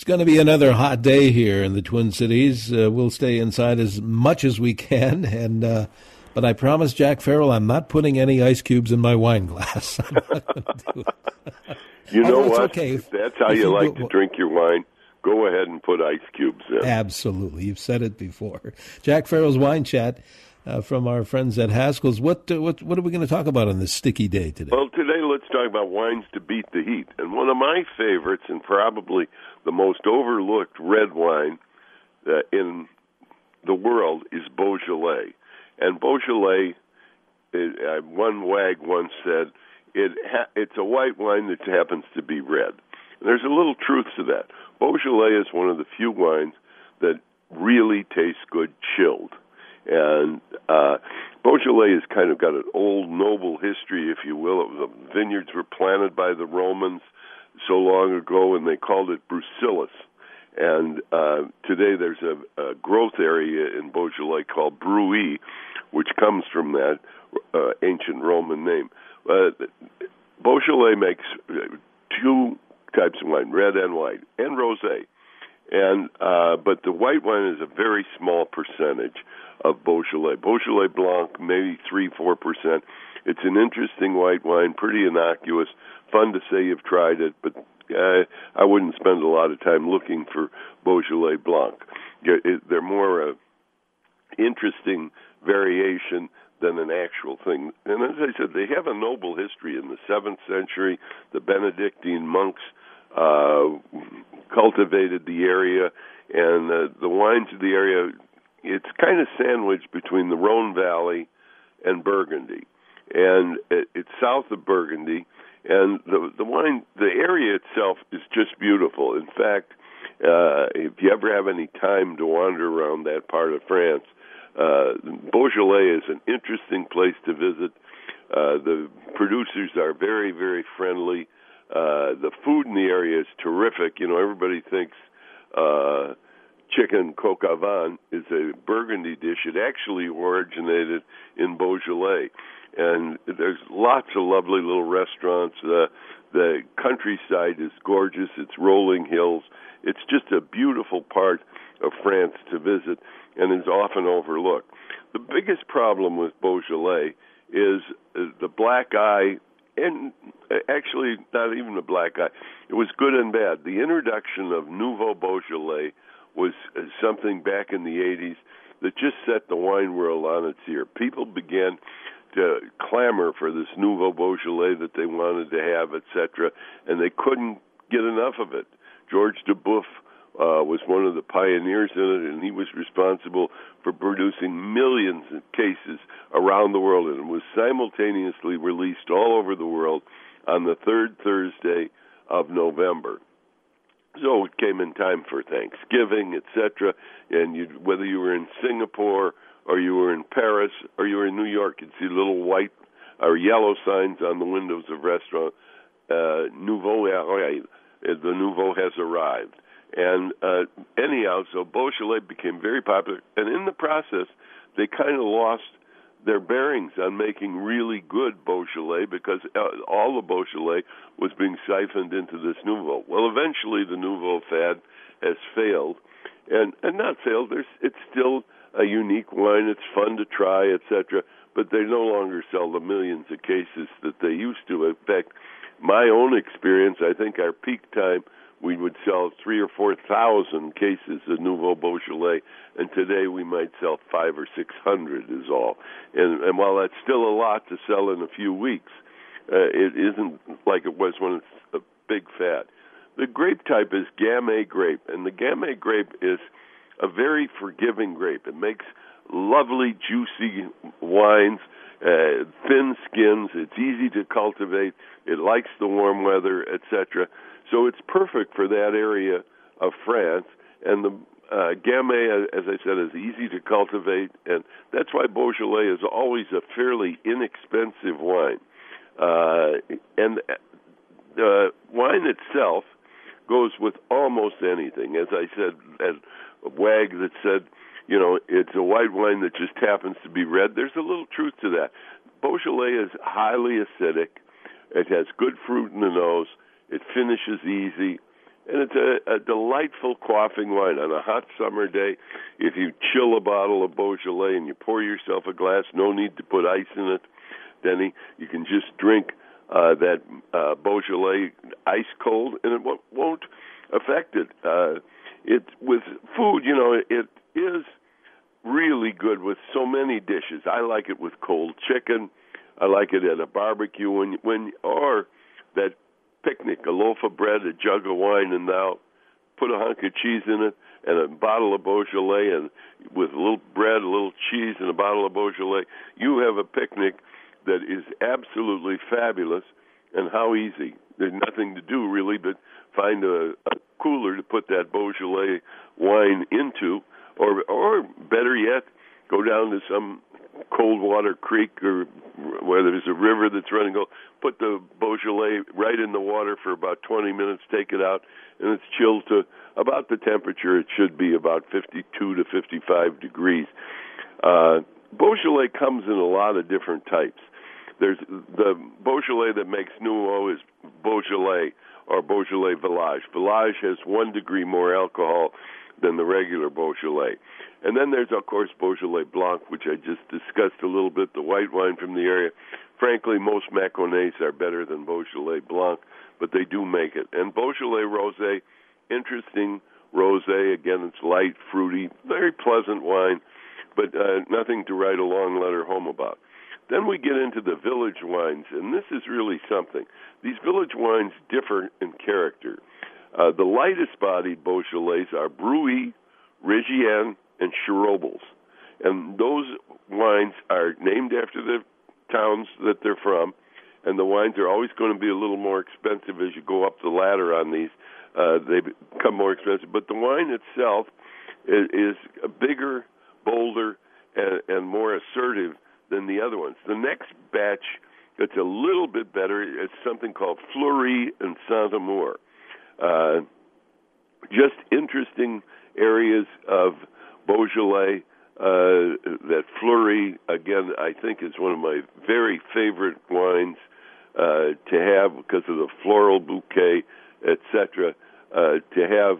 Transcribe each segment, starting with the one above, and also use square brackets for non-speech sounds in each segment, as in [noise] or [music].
It's going to be another hot day here in the Twin Cities. Uh, we'll stay inside as much as we can, [laughs] and uh, but I promise Jack Farrell, I'm not putting any ice cubes in my wine glass. [laughs] [laughs] you know what? Okay if, that's how you, you like to drink your wine. Go ahead and put ice cubes in. Absolutely, you've said it before. Jack Farrell's wine chat. Uh, from our friends at Haskell's. What, uh, what what are we going to talk about on this sticky day today? Well, today let's talk about wines to beat the heat. And one of my favorites, and probably the most overlooked red wine uh, in the world, is Beaujolais. And Beaujolais, it, uh, one wag once said, it ha- it's a white wine that happens to be red. And there's a little truth to that. Beaujolais is one of the few wines that really tastes good chilled. And uh, Beaujolais has kind of got an old noble history, if you will. The vineyards were planted by the Romans so long ago, and they called it Brucellus. And uh, today there's a, a growth area in Beaujolais called Brouilly, which comes from that uh, ancient Roman name. Uh, Beaujolais makes uh, two types of wine, red and white, and rosé. And uh, but the white wine is a very small percentage of Beaujolais. Beaujolais Blanc, maybe three, four percent. It's an interesting white wine, pretty innocuous, fun to say you've tried it, but uh, I wouldn't spend a lot of time looking for Beaujolais Blanc. They're more a interesting variation than an actual thing. And as I said, they have a noble history. In the seventh century, the Benedictine monks uh, cultivated the area, and uh, the wines of the area. It's kind of sandwiched between the Rhone Valley and Burgundy, and it, it's south of Burgundy. And the the wine, the area itself is just beautiful. In fact, uh, if you ever have any time to wander around that part of France, uh, Beaujolais is an interesting place to visit. Uh, the producers are very, very friendly. Uh, food in the area is terrific. You know, everybody thinks uh, chicken coq au is a Burgundy dish. It actually originated in Beaujolais, and there's lots of lovely little restaurants. Uh, the countryside is gorgeous. It's rolling hills. It's just a beautiful part of France to visit and is often overlooked. The biggest problem with Beaujolais is uh, the black eye, and uh, actually not even the black eye. It was good and bad. The introduction of Nouveau Beaujolais was uh, something back in the 80s that just set the wine world on its ear. People began to clamor for this Nouveau Beaujolais that they wanted to have, etc., and they couldn't get enough of it. George Duboeuf uh, was one of the pioneers in it, and he was responsible for producing millions of cases around the world, and it was simultaneously released all over the world on the third Thursday of November. So it came in time for Thanksgiving, etc. And you, whether you were in Singapore or you were in Paris or you were in New York, you'd see little white or yellow signs on the windows of restaurants. Uh, Nouveau arrive. The Nouveau has arrived. And uh, anyhow, so Beaujolais became very popular, and in the process, they kind of lost their bearings on making really good Beaujolais because uh, all the Beaujolais was being siphoned into this Nouveau. Well, eventually, the Nouveau fad has failed, and and not failed. There's it's still a unique wine. It's fun to try, etc. But they no longer sell the millions of cases that they used to. In fact, my own experience, I think our peak time we would sell three or four thousand cases of Nouveau Beaujolais, and today we might sell five or six hundred is all. And, and while that's still a lot to sell in a few weeks, uh, it isn't like it was when it's a big fat. The grape type is Gamay grape, and the Gamay grape is a very forgiving grape. It makes lovely, juicy wines, uh, thin skins. It's easy to cultivate. It likes the warm weather, etc. So it's perfect for that area of France. And the uh, Gamay, as I said, is easy to cultivate, and that's why Beaujolais is always a fairly inexpensive wine. Uh, and the wine itself goes with almost anything. As I said, as wag that said, you know, it's a white wine that just happens to be red. There's a little truth to that. Beaujolais is highly acidic. It has good fruit in the nose. It finishes easy, and it's a, a delightful quaffing wine on a hot summer day. If you chill a bottle of Beaujolais and you pour yourself a glass, no need to put ice in it, Denny. You can just drink uh, that uh, Beaujolais ice cold, and it won't, affect it. Uh, it with food, you know, it is really good with so many dishes. I like it with cold chicken. I like it at a barbecue when when or that picnic, a loaf of bread, a jug of wine, and now put a hunk of cheese in it and a bottle of Beaujolais, and with a little bread, a little cheese, and a bottle of Beaujolais, you have a picnic that is absolutely fabulous. And how easy! There's nothing to do really but find a, a cooler to put that Beaujolais wine into, or or better yet, go down to some cold water creek or where there's a river that's running. Go put the Beaujolais right in the water for about 20 minutes. Take it out, and it's chilled to about the temperature it should be, about 52 to 55 degrees. Uh, Beaujolais comes in a lot of different types. There's the Beaujolais that makes Nouveau is Beaujolais or Beaujolais Village. Village has one degree more alcohol than the regular Beaujolais. And then there's, of course, Beaujolais Blanc, which I just discussed a little bit, the white wine from the area. Frankly, most Maconnais are better than Beaujolais Blanc, but they do make it. And Beaujolais Rosé, interesting rosé. Again, it's light, fruity, very pleasant wine, but uh, nothing to write a long letter home about. Then we get into the village wines, and this is really something. These village wines differ in character. Uh, the lightest bodied Beaujolais are Brouilly, Régnié, and Chiroubles. And those wines are named after the towns that they're from, and the wines are always going to be a little more expensive as you go up the ladder on these. Uh, they become more expensive, but the wine itself is, is bigger, bolder, and, and more assertive than the other ones. The next batch that's a little bit better is something called Fleurie and Saint Amour. Uh, just interesting areas of Beaujolais. Uh, that Fleurie, again, I think is one of my very favorite wines uh, to have because of the floral bouquet, etc. Uh, to have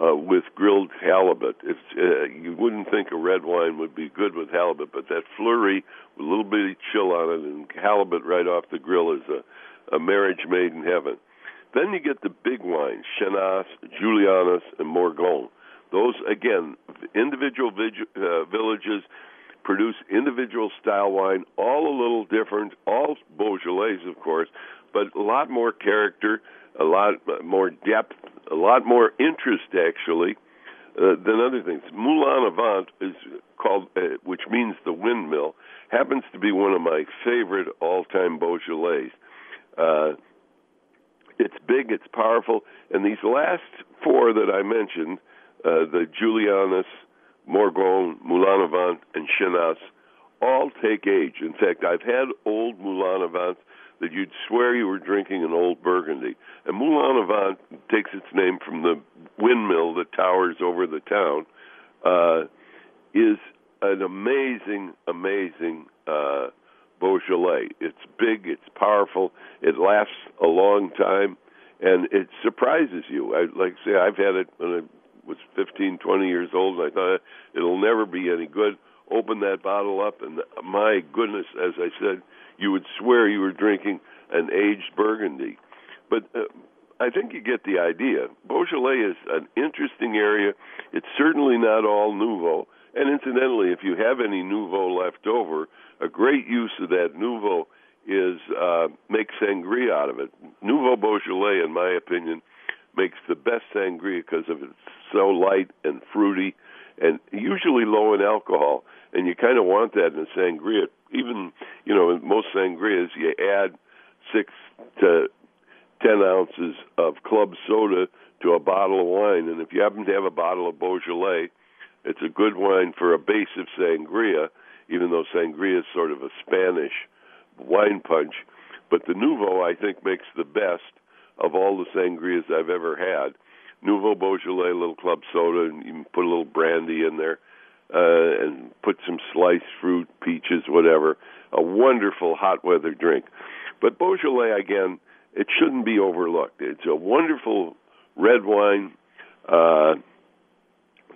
uh, with grilled halibut. It's, uh, you wouldn't think a red wine would be good with halibut, but that Fleurie with a little bit of chill on it and halibut right off the grill is a, a marriage made in heaven. Then you get the big wines, Chenas, Juliénas, and Morgon. Those, again, individual uh, villages produce individual style wine, all a little different, all Beaujolais, of course, but a lot more character, a lot more depth, a lot more interest, actually, uh, than other things. Moulin-à-Vent is called, uh, which means the windmill, happens to be one of my favorite all-time Beaujolais. Uh, it's big, it's powerful, and these last four that I mentioned, uh, the Juliénas, Morgon, Moulin-à-Vent, and Chenas, all take age. In fact, I've had old Moulin-à-Vent that you'd swear you were drinking an old Burgundy. And Moulin-à-Vent takes its name from the windmill that towers over the town. Uh, is an amazing, amazing uh, Beaujolais. It's big, it's powerful, it lasts a long time, and it surprises you. I like I say I've had it when I was 15, 20 years old, and I thought it'll never be any good. Open that bottle up, and my goodness, as I said, you would swear you were drinking an aged Burgundy. But uh, I think you get the idea. Beaujolais is an interesting area. It's certainly not all Nouveau. And incidentally, if you have any Nouveau left over, a great use of that Nouveau is uh, make sangria out of it. Nouveau Beaujolais, in my opinion, makes the best sangria because of it's so light and fruity and usually low in alcohol. And you kind of want that in a sangria. Even, you know, in most sangrias, you add six to ten ounces of club soda to a bottle of wine. And if you happen to have a bottle of Beaujolais, it's a good wine for a base of sangria, even though sangria is sort of a Spanish wine punch. But the Nouveau, I think, makes the best of all the sangrias I've ever had. Nouveau Beaujolais, little club soda, and you can put a little brandy in there, uh, and put some sliced fruit, peaches, whatever. A wonderful hot weather drink. But Beaujolais, again, it shouldn't be overlooked. It's a wonderful red wine uh,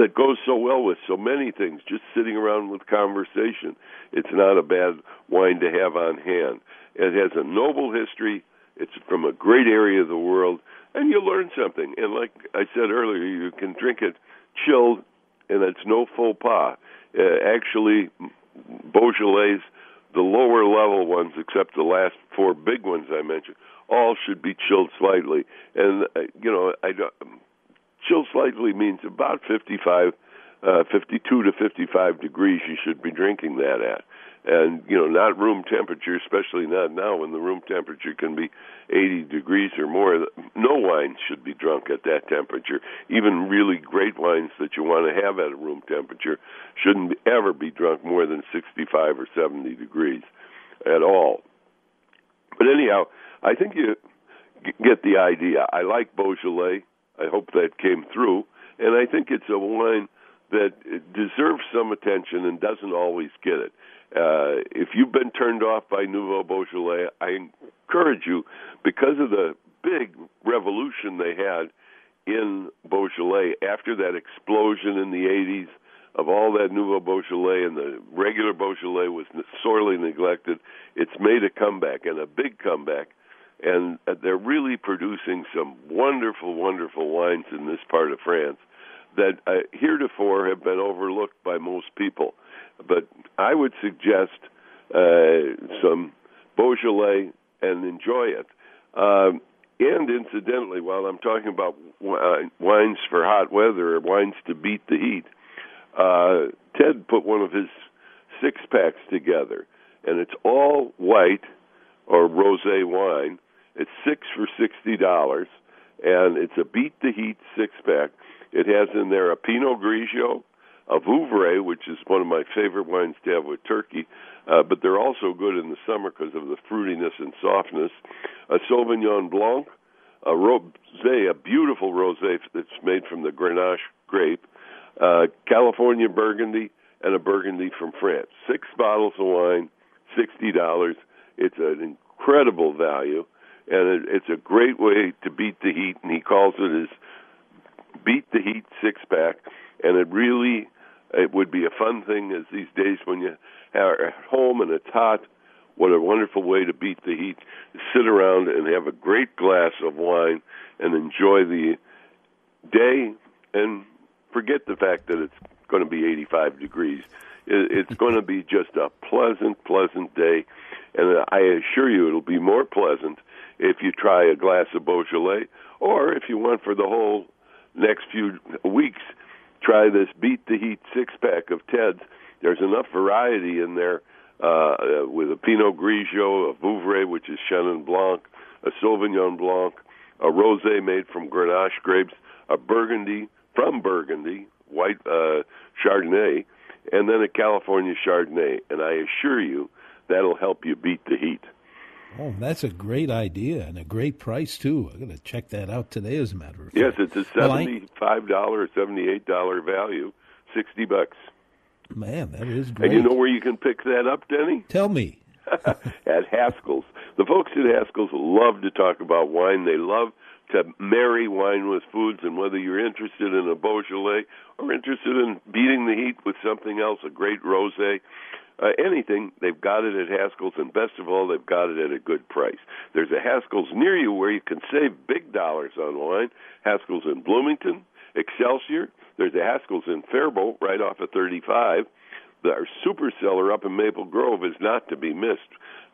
that goes so well with so many things. Just sitting around with conversation, it's not a bad wine to have on hand. It has a noble history. It's from a great area of the world, and you learn something. And like I said earlier, you can drink it chilled, and it's no faux pas. Uh, actually, Beaujolais, the lower level ones, except the last four big ones I mentioned, all should be chilled slightly. And uh, you know, I don't, chill slightly means about 55, uh, 52 to 55 degrees. You should be drinking that at. And you know not room temperature especially not now when the room temperature can be 80 degrees or more. No wine should be drunk at that temperature. Even really great wines that you want to have at a room temperature shouldn't ever be drunk more than 65 or 70 degrees at all. But anyhow i think you get the idea. I like beaujolais i hope that came through and i think it's a wine that deserves some attention and doesn't always get it uh, if you've been turned off by Nouveau Beaujolais, I encourage you, because of the big revolution they had in Beaujolais after that explosion in the 80s of all that Nouveau Beaujolais and the regular Beaujolais was sorely neglected. It's made a comeback and a big comeback, and uh, they're really producing some wonderful, wonderful wines in this part of France that uh, heretofore have been overlooked by most people. But I would suggest uh, some Beaujolais and enjoy it. Um, and incidentally, while I'm talking about uh, wines for hot weather wines to beat the heat, uh, Ted put one of his six packs together, and it's all white or rosé wine. It's six for sixty dollars, and it's a beat the heat six pack. It has in there a Pinot Grigio, a Vouvray, which is one of my favorite wines to have with turkey, uh, but they're also good in the summer because of the fruitiness and softness. A Sauvignon Blanc, a rosé, a beautiful rosé that's made from the Grenache grape, uh, California Burgundy, and a Burgundy from France. Six bottles of wine, sixty dollars. It's an incredible value, and it, it's a great way to beat the heat. And he calls it his beat the heat six pack, and it really it would be a fun thing as these days when you are at home and it's hot. What a wonderful way to beat the heat. Sit around and have a great glass of wine and enjoy the day and forget the fact that it's going to be 85 degrees. It's [laughs] going to be just a pleasant, pleasant day. And I assure you it'll be more pleasant if you try a glass of Beaujolais or if you want for the whole next few weeks try this Beat the Heat six pack of Ted's. There's enough variety in there uh, with a Pinot Grigio, a Vouvray, which is Chenin Blanc, a Sauvignon Blanc, a rosé made from Grenache grapes, a Burgundy from Burgundy, white uh, Chardonnay, and then a California Chardonnay. And I assure you, that'll help you beat the heat. Oh, that's a great idea and a great price too. I'm going to check that out today, as a matter of fact. Yes, it's a seventy-five dollar, seventy-eight dollar value, sixty bucks. Man, that is great. And you know where you can pick that up, Denny? Tell me. [laughs] at Haskell's. The folks at Haskell's love to talk about wine. They love to marry wine with foods, and whether you're interested in a Beaujolais or interested in beating the heat with something else, a great rosé, uh, anything, they've got it at Haskell's, and best of all, they've got it at a good price. There's a Haskell's near you where you can save big dollars on wine. Haskell's in Bloomington, Excelsior. There's a Haskell's in Faribault, right off of 35. Our super cellar up in Maple Grove is not to be missed.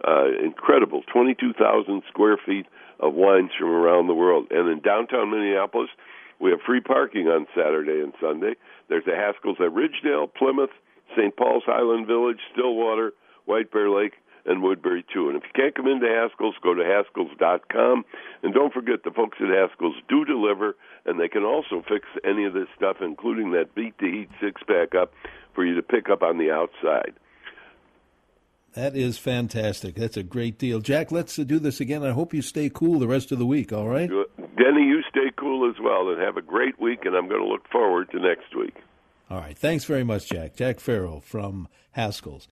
Uh, incredible, 22,000 square feet of wines from around the world. And in downtown Minneapolis, we have free parking on Saturday and Sunday. There's a Haskell's at Ridgedale, Plymouth, St. Paul's Highland Village, Stillwater, White Bear Lake, and Woodbury too. And if you can't come into Haskell's, go to Haskells.com. And don't forget the folks at Haskell's do deliver, and they can also fix any of this stuff, including that Beat to Heat six pack up for you to pick up on the outside. That is fantastic. That's a great deal. Jack, let's uh, do this again. I hope you stay cool the rest of the week, all right? Denny, you stay cool as well and have a great week, and I'm going to look forward to next week. All right. Thanks very much, Jack. Jack Farrell from Haskell's.